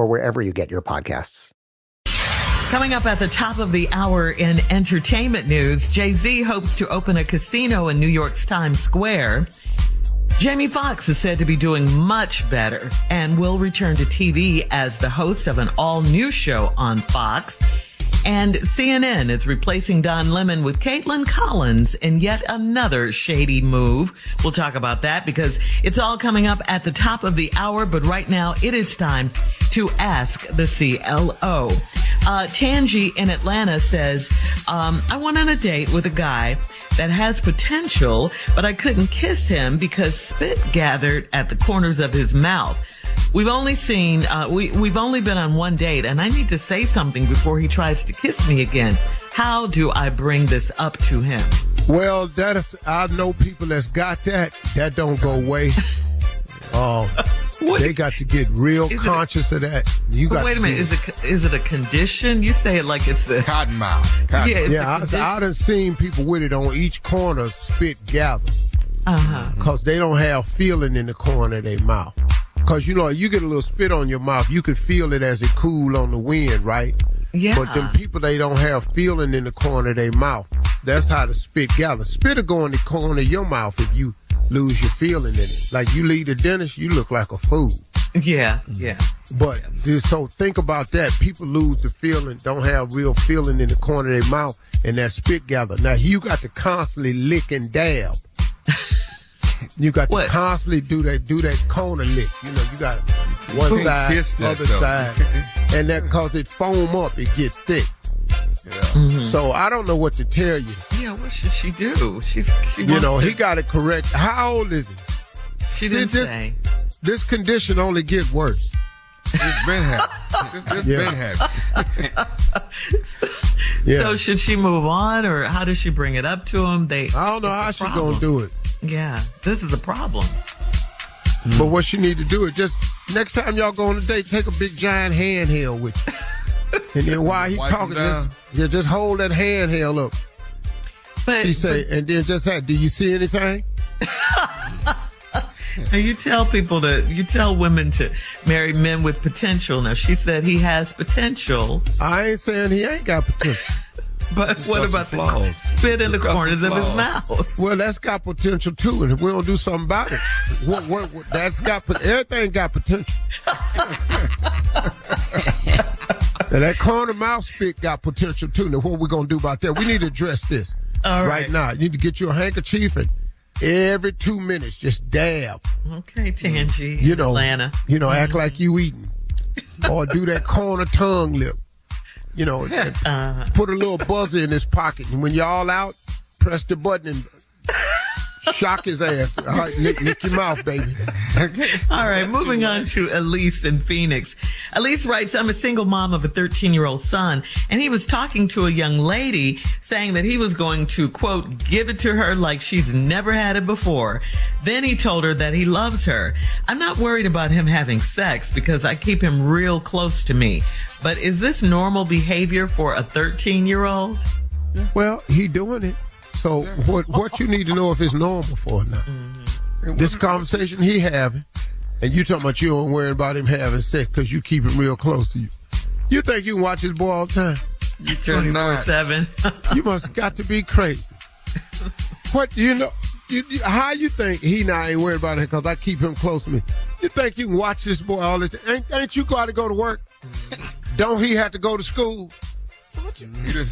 or wherever you get your podcasts. Coming up at the top of the hour in entertainment news, Jay Z hopes to open a casino in New York's Times Square. Jamie Foxx is said to be doing much better and will return to TV as the host of an all new show on Fox. And CNN is replacing Don Lemon with Kaitlan Collins in yet another shady move. We'll talk about that because it's all coming up at the top of the hour. But right now it is time to ask the CLO. Uh, Tangi in Atlanta says, um, I went on a date with a guy that has potential, but I couldn't kiss him because spit gathered at the corners of his mouth. We've only seen, uh, we, we've only been on one date and I need to say something before he tries to kiss me again. How do I bring this up to him? Well, that is, I know people that's got that. That don't go away. Um, they got to get real Is a- conscious of that. You got wait a minute, is it is it a condition? You say it like it's a Cotton mouth. Cotton. yeah, Yeah, a I. I done seen people with it on each corner spit gather uh-huh. because they don't have feeling in the corner of their mouth. Because, you know, you get a little spit on your mouth, you can feel it as it cool on the wind, right? Yeah. But them people, they don't have feeling in the corner of their mouth. That's how the spit gather. Spit will go in the corner of your mouth if you lose your feeling in it. Like you leave the dentist, you look like a fool. yeah, mm-hmm. yeah. But just so think about that. People lose the feeling, don't have real feeling in the corner of their mouth, and that spit gather. Now you got to constantly lick and dab. You got What? to constantly do that, do that corner lick. You know, you got one Can't side, other though. side, and that cause it foam up, it gets thick. Mm-hmm. So I don't know what to tell you. Yeah, what should she do? She's she You know, to- he got it correct. How old is he? she didn't this- say. This condition only gets worse. It's been happening. It's, it's Yeah. been happening. Yeah. So should she move on or how does she bring it up to him? They I don't know how she's gonna do it. Yeah, this is a problem. But what you need to do is just next time y'all go on a date, take a big giant handheld with you. And then while he Wipe 'em talking, down. just, yeah, just hold that handheld up. But, He say, and then just say, "Do you see anything?" but you tell people to you tell women to marry men with potential. Now she said he has potential, I ain't saying he ain't got potential. but what about some the flaws. spit in the He's got some corners of his mouth? Well, that's got potential too, and if we don't do something about it, what, what, what, that's got everything got potential. now that corner mouth spit got potential too. Now what we gonna do about that? We need to address this right. right. now. You need to get you a handkerchief and every two minutes just dab. Okay, Tangi, You know, Atlanta. you know, act like you eating. or do that corner tongue lip. You know, Uh-huh. put a little buzzer in his pocket, and when y'all out, press the button and shock his ass. All right, lick, lick your mouth, baby. All right, moving on to Elise in Phoenix. Elise writes, I'm a single mom of a 13 year old son, and he was talking to a young lady saying that he was going to, quote, give it to her like she's never had it before. Then he told her that he loves her. I'm not worried about him having sex because I keep him real close to me. But is this normal behavior for a 13 year old? Well, he doing it. So what what you need to know if it's normal for or not. Mm-hmm. This conversation he having, and you talking about you don't worry about him having sex because you keep him real close to you. You think you can watch this boy all the time? You cannot. Seven. You must got to be crazy. What you know? You, you- how you think he now ain't worried about it because I keep him close to me? You think you can watch this boy all the time? Ain't, ain't you got to go to work? Mm. Don't he have to go to school? He done,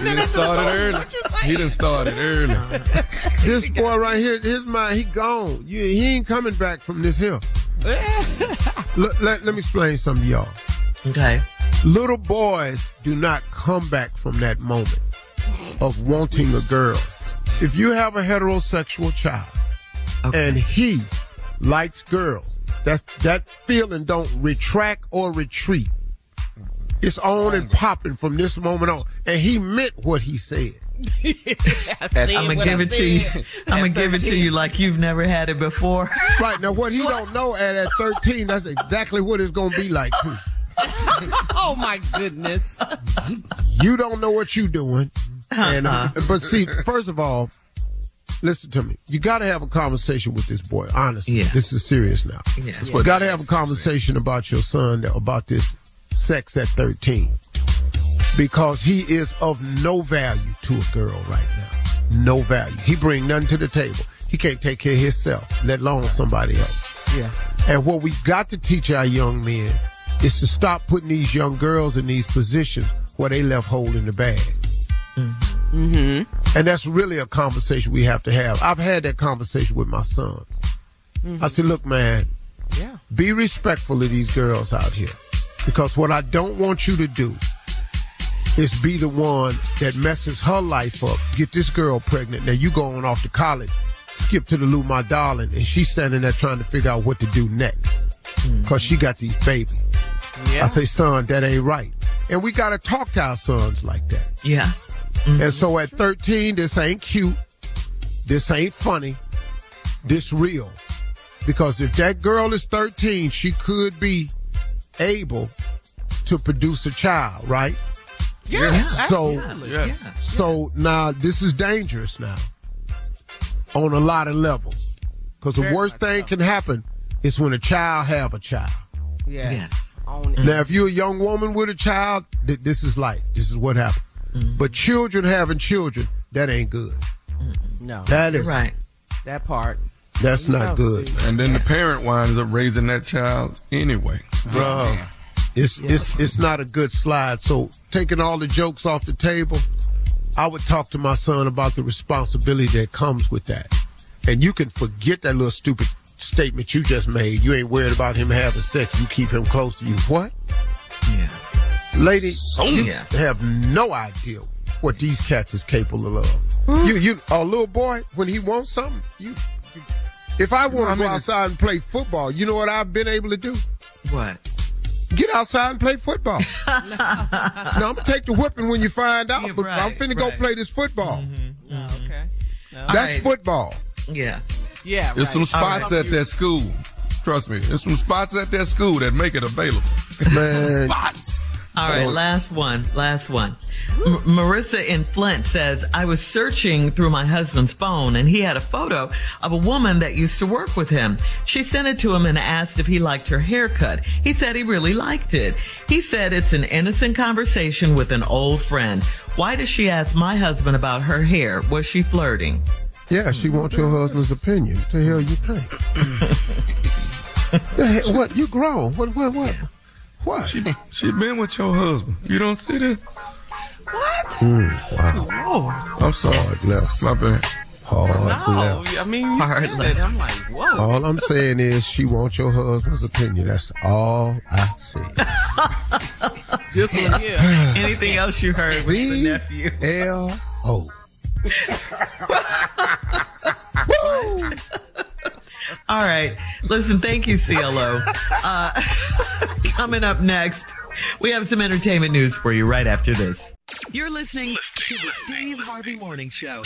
he done started early. He done started early. This boy right here, his mind, he gone. You, he ain't coming back from this here. Look, let, let me explain something to y'all. Okay. Little boys do not come back from that moment of wanting a girl. If you have a heterosexual child Okay. and he likes girls, that's that feeling don't retract or retreat. It's on and popping from this moment on. And he meant what he said. I'm gonna give it to you. I'm gonna give it to you like you've never had it before. Right now, what he don't know at at 13, that's exactly what it's gonna be like. Oh my goodness. You don't know what you're doing. And uh, but see, first of all, listen to me. You got to have a conversation with this boy. Honestly, Yeah. this is serious now. Yeah. You got to have a conversation about your son about this sex at 13 because he is of no value to a girl right now. No value. He bring nothing to the table. He can't take care of himself, let alone somebody else. Yeah. And what we've got to teach our young men is to stop putting these young girls in these positions where they left holding the bag. Mm-hmm. And that's really a conversation we have to have. I've had that conversation with my sons. I said, look, man, Yeah. be respectful of these girls out here. Because what I don't want you to do is be the one that messes her life up, get this girl pregnant. Now you going off to college, skip to the Lou My Darling, and she's standing there trying to figure out what to do next. Hmm. Because she got these babies. Yeah. I say, son, that ain't right. And we got to talk to our sons like that. Yeah. And so at 13, this ain't cute. This ain't funny. This real. Because if that girl is 13, she could be able to produce a child, right? Yes. So, Yes. so now this is dangerous now on a lot of levels. Because the worst thing so. can happen is when a child have a child. Yes. Yes. On. Now, if you're a young woman with a child, th- this is life. This is what happened. Mm-hmm. But children having children, that ain't good. No. That is Right. That part. that's No, not good, see. And then the parent winds up raising that child anyway. bro. It's it's it's not a good slide. So taking all the jokes off the table, I would talk to my son about the responsibility that comes with that. And you can forget that little stupid statement you just made. You ain't worried about him having sex. You keep him close to you. What? Yeah. lady, you Yeah. have no idea what these cats is capable of. You, you, a little boy when he wants something, you. If I want to go outside and play football, you know what I've been able to do? What? Get outside and play football. now I'm gonna take the whipping when you find out, Yeah, but I'm right, finna go play this football. Mm-hmm. Oh, okay. Mm-hmm. No. That's right. football. Yeah. Yeah. There's some right. spots at that school. Trust me, there's some spots at that school that make it available. Man, Spots. All right, last one, last one. M- Marissa in Flint says, I was searching through my husband's phone and he had a photo of a woman that used to work with him. She sent it to him and asked if he liked her haircut. He said he really liked it. He said it's an innocent conversation with an old friend. Why does she ask my husband about her hair? Was she flirting? yeah, she wants your husband's opinion. The hell you think? What? You grown? What? What? What? What? She, she been with your husband. You don't see that? What? Wow. I'm sorry. left. My bad. Hard No, left. I mean, you Hard said left. it. I'm like, whoa. All I'm saying is she wants your husband's opinion. That's all I see. This one here. Anything else you heard with the V nephew? L O. All right. Listen, thank you, CLO. Uh, coming up next, we have some entertainment news for you right after this. You're listening to the Steve Harvey Morning Show.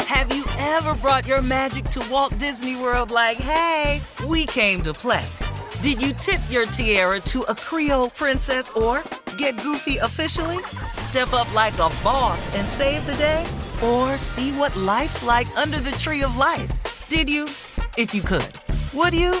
Have you ever brought your magic to Walt Disney World like, hey, we came to play? Did you tip your tiara to a Creole princess or get goofy officially? Step up like a boss and save the day? Or see what life's like under the tree of life? Did you? If you could. Would you?